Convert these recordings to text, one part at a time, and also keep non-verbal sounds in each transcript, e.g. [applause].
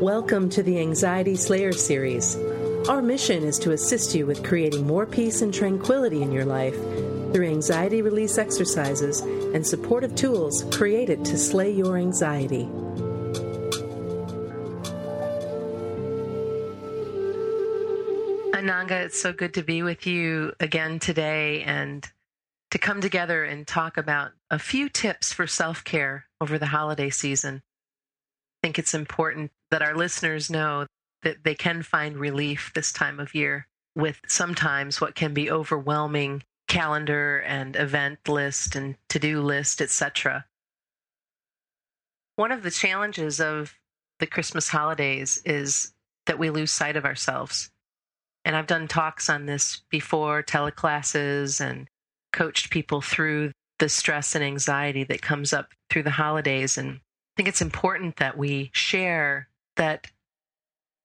Welcome to the Anxiety Slayer series. Our mission is to assist you with creating more peace and tranquility in your life through anxiety release exercises and supportive tools created to slay your anxiety. Ananga, it's so good to be with you again today and to come together and talk about a few tips for self care over the holiday season. I think it's important that our listeners know that they can find relief this time of year with sometimes what can be overwhelming calendar and event list and to-do list, etc. One of the challenges of the Christmas holidays is that we lose sight of ourselves. And I've done talks on this before, teleclasses, and coached people through the stress and anxiety that comes up through the holidays. And I think it's important that we share that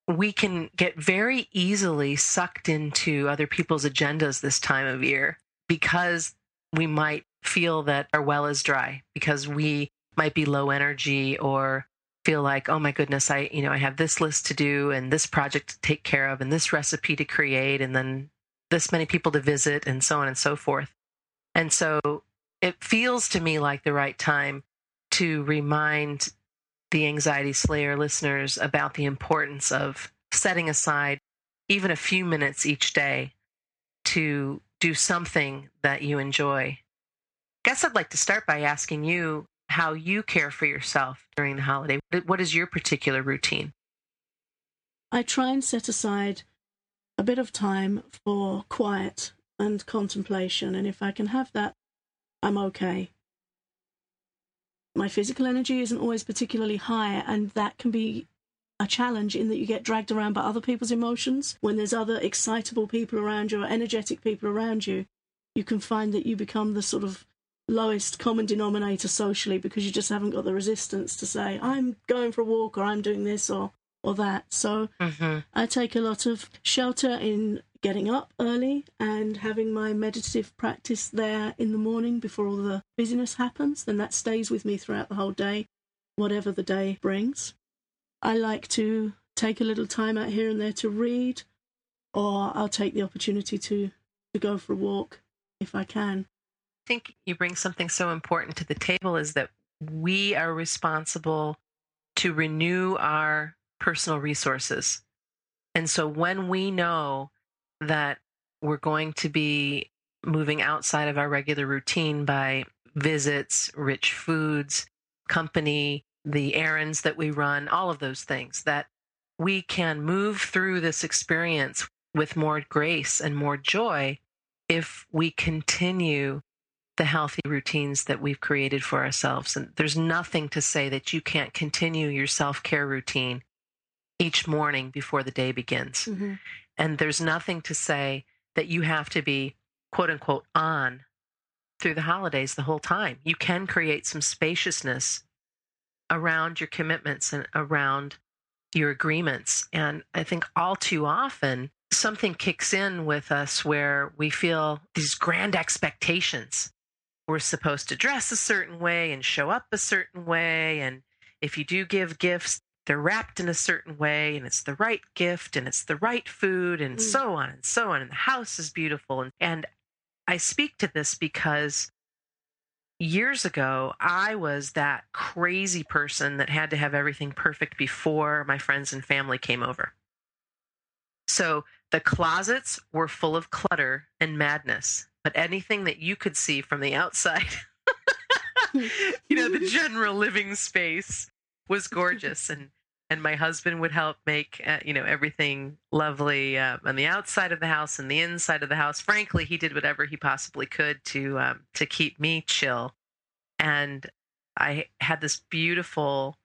we can get very easily sucked into other people's agendas this time of year because we might feel that our well is dry, because we might be low energy or feel like, oh my goodness, I, you know, I have this list to do and this project to take care of and this recipe to create and then this many people to visit and so on and so forth. And so it feels to me like the right time to remind the Anxiety Slayer listeners about the importance of setting aside even a few minutes each day to do something that you enjoy. Guess I'd like to start by asking you how you care for yourself during the holiday. What is your particular routine? I try and set aside a bit of time for quiet and contemplation, and if I can have that, I'm okay my physical energy isn't always particularly high, and that can be a challenge in that you get dragged around by other people's emotions. When there's other excitable people around you or energetic people around you, you can find that you become the sort of lowest common denominator socially because you just haven't got the resistance to say, I'm going for a walk or I'm doing this or, or that. So mm-hmm. I take a lot of shelter in getting up early and having my meditative practice there in the morning before all the busyness happens, then that stays with me throughout the whole day, whatever the day brings. I like to take a little time out here and there to read, or I'll take the opportunity to, to go for a walk if I can. I think you bring something so important to the table is that we are responsible to renew our personal resources. And so when we know that we're going to be moving outside of our regular routine by visits, rich foods, company, the errands that we run, all of those things, that we can move through this experience with more grace and more joy if we continue the healthy routines that we've created for ourselves. And there's nothing to say that you can't continue your self care routine each morning before the day begins. Mm-hmm. And there's nothing to say that you have to be quote unquote on through the holidays the whole time. You can create some spaciousness around your commitments and around your agreements. And I think all too often, something kicks in with us where we feel these grand expectations. We're supposed to dress a certain way and show up a certain way. And if you do give gifts, they're wrapped in a certain way and it's the right gift and it's the right food and mm. so on and so on and the house is beautiful and, and i speak to this because years ago i was that crazy person that had to have everything perfect before my friends and family came over so the closets were full of clutter and madness but anything that you could see from the outside [laughs] you know the [laughs] general living space was gorgeous and and my husband would help make uh, you know everything lovely uh, on the outside of the house and the inside of the house. Frankly he did whatever he possibly could to um, to keep me chill. And i had this beautiful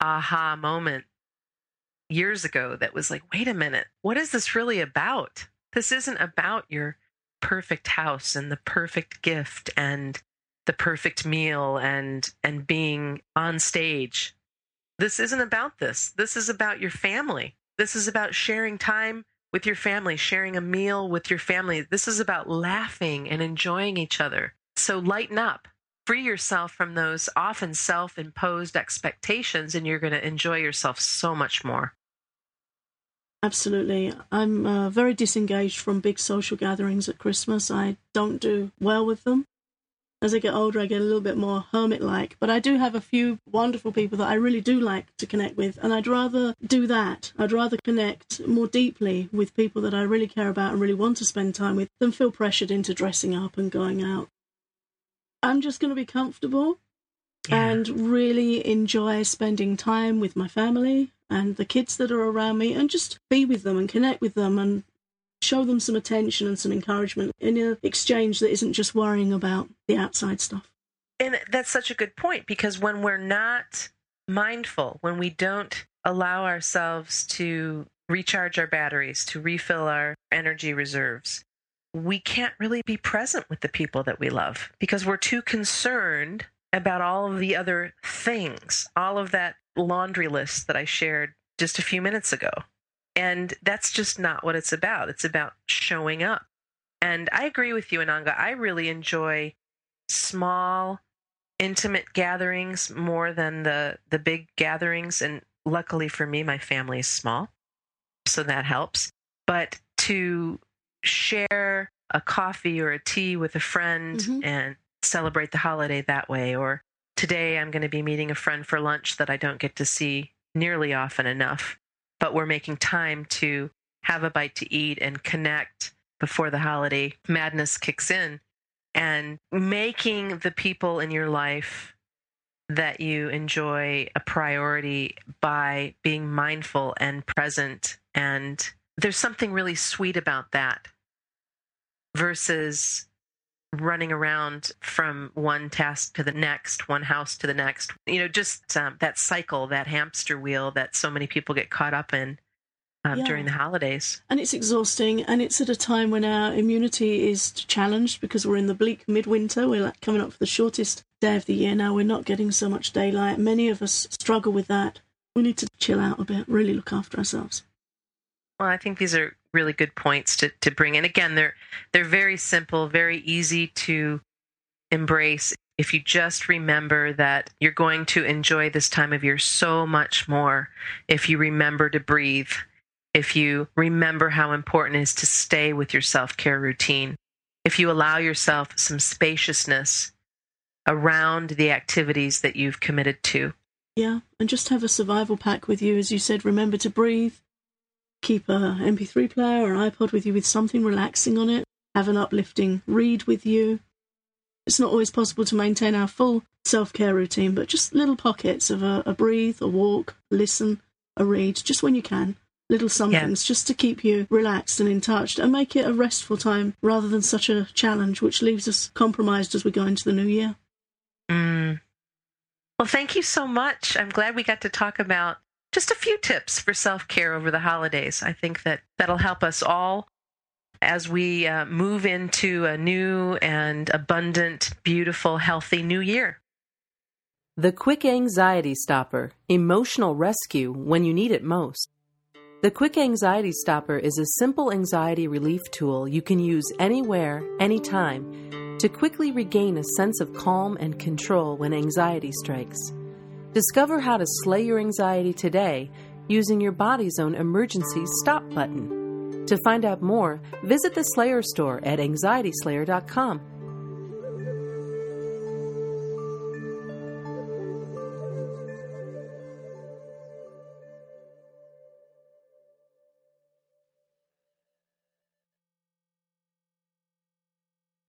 aha moment years ago that was like wait a minute what is this really about? This isn't about your perfect house and the perfect gift and the perfect meal and and being on stage this isn't about this. This is about your family. This is about sharing time with your family, sharing a meal with your family. This is about laughing and enjoying each other. So lighten up. free yourself from those often self imposed expectations, and you're going to enjoy yourself so much more. Absolutely. I'm uh, very disengaged from big social gatherings at Christmas. I don't do well with them. As I get older, I get a little bit more hermit like, but I do have a few wonderful people that I really do like to connect with, and I'd rather do that. I'd rather connect more deeply with people that I really care about and really want to spend time with than feel pressured into dressing up and going out. I'm just going to be comfortable yeah. and really enjoy spending time with my family and the kids that are around me and just be with them and connect with them and show them some attention and some encouragement in an exchange that isn't just worrying about the outside stuff. And that's such a good point because when we're not mindful, when we don't allow ourselves to recharge our batteries, to refill our energy reserves, we can't really be present with the people that we love because we're too concerned about all of the other things, all of that laundry list that I shared just a few minutes ago. And that's just not what it's about. It's about showing up. And I agree with you, Ananga. I really enjoy small, intimate gatherings more than the, the big gatherings. And luckily for me, my family is small. So that helps. But to share a coffee or a tea with a friend mm-hmm. and celebrate the holiday that way, or today I'm going to be meeting a friend for lunch that I don't get to see nearly often enough but we're making time to have a bite to eat and connect before the holiday madness kicks in. And making the people in your life that you enjoy a priority by being mindful and present. And there's something really sweet about that versus running around from one task to the next, one house to the next. You know, just um, that cycle, that hamster wheel that so many people get caught up in um, yeah. during the holidays. And it's exhausting, and it's at a time when our immunity is challenged because we're in the bleak midwinter. We're like coming up for the shortest day of the year now. We're not getting so much daylight. Many of us struggle with that. We need to chill out a bit, really look after ourselves. Well, I think these are really good points to, to bring in. Again, they're they're very simple, very easy to embrace. If you just remember that you're going to enjoy this time of year so much more if you remember to breathe, if you remember how important it is to stay with your self care routine, if you allow yourself some spaciousness around the activities that you've committed to. Yeah, and just have a survival pack with you. As you said, remember to breathe, keep a MP3 player or iPod with you with something relaxing on it, have an uplifting read with you. It's not always possible to maintain our full self care routine, but just little pockets of a, a, breathe, a walk, listen, a read, just when you can. Little somethings yeah. just to keep you relaxed and in touch and make it a restful time rather than such a challenge, which leaves us compromised as we go into the new year. Mm. Well, thank you so much. I'm glad we got to talk about just a few tips for self care over the holidays. I think that that'll help us all as we uh, move into a new and abundant, beautiful, healthy new year. The Quick Anxiety Stopper Emotional Rescue when you need it most. The Quick Anxiety Stopper is a simple anxiety relief tool you can use anywhere, anytime to quickly regain a sense of calm and control when anxiety strikes. Discover how to slay your anxiety today using your body's own emergency stop button. To find out more, visit the Slayer store at anxietyslayer.com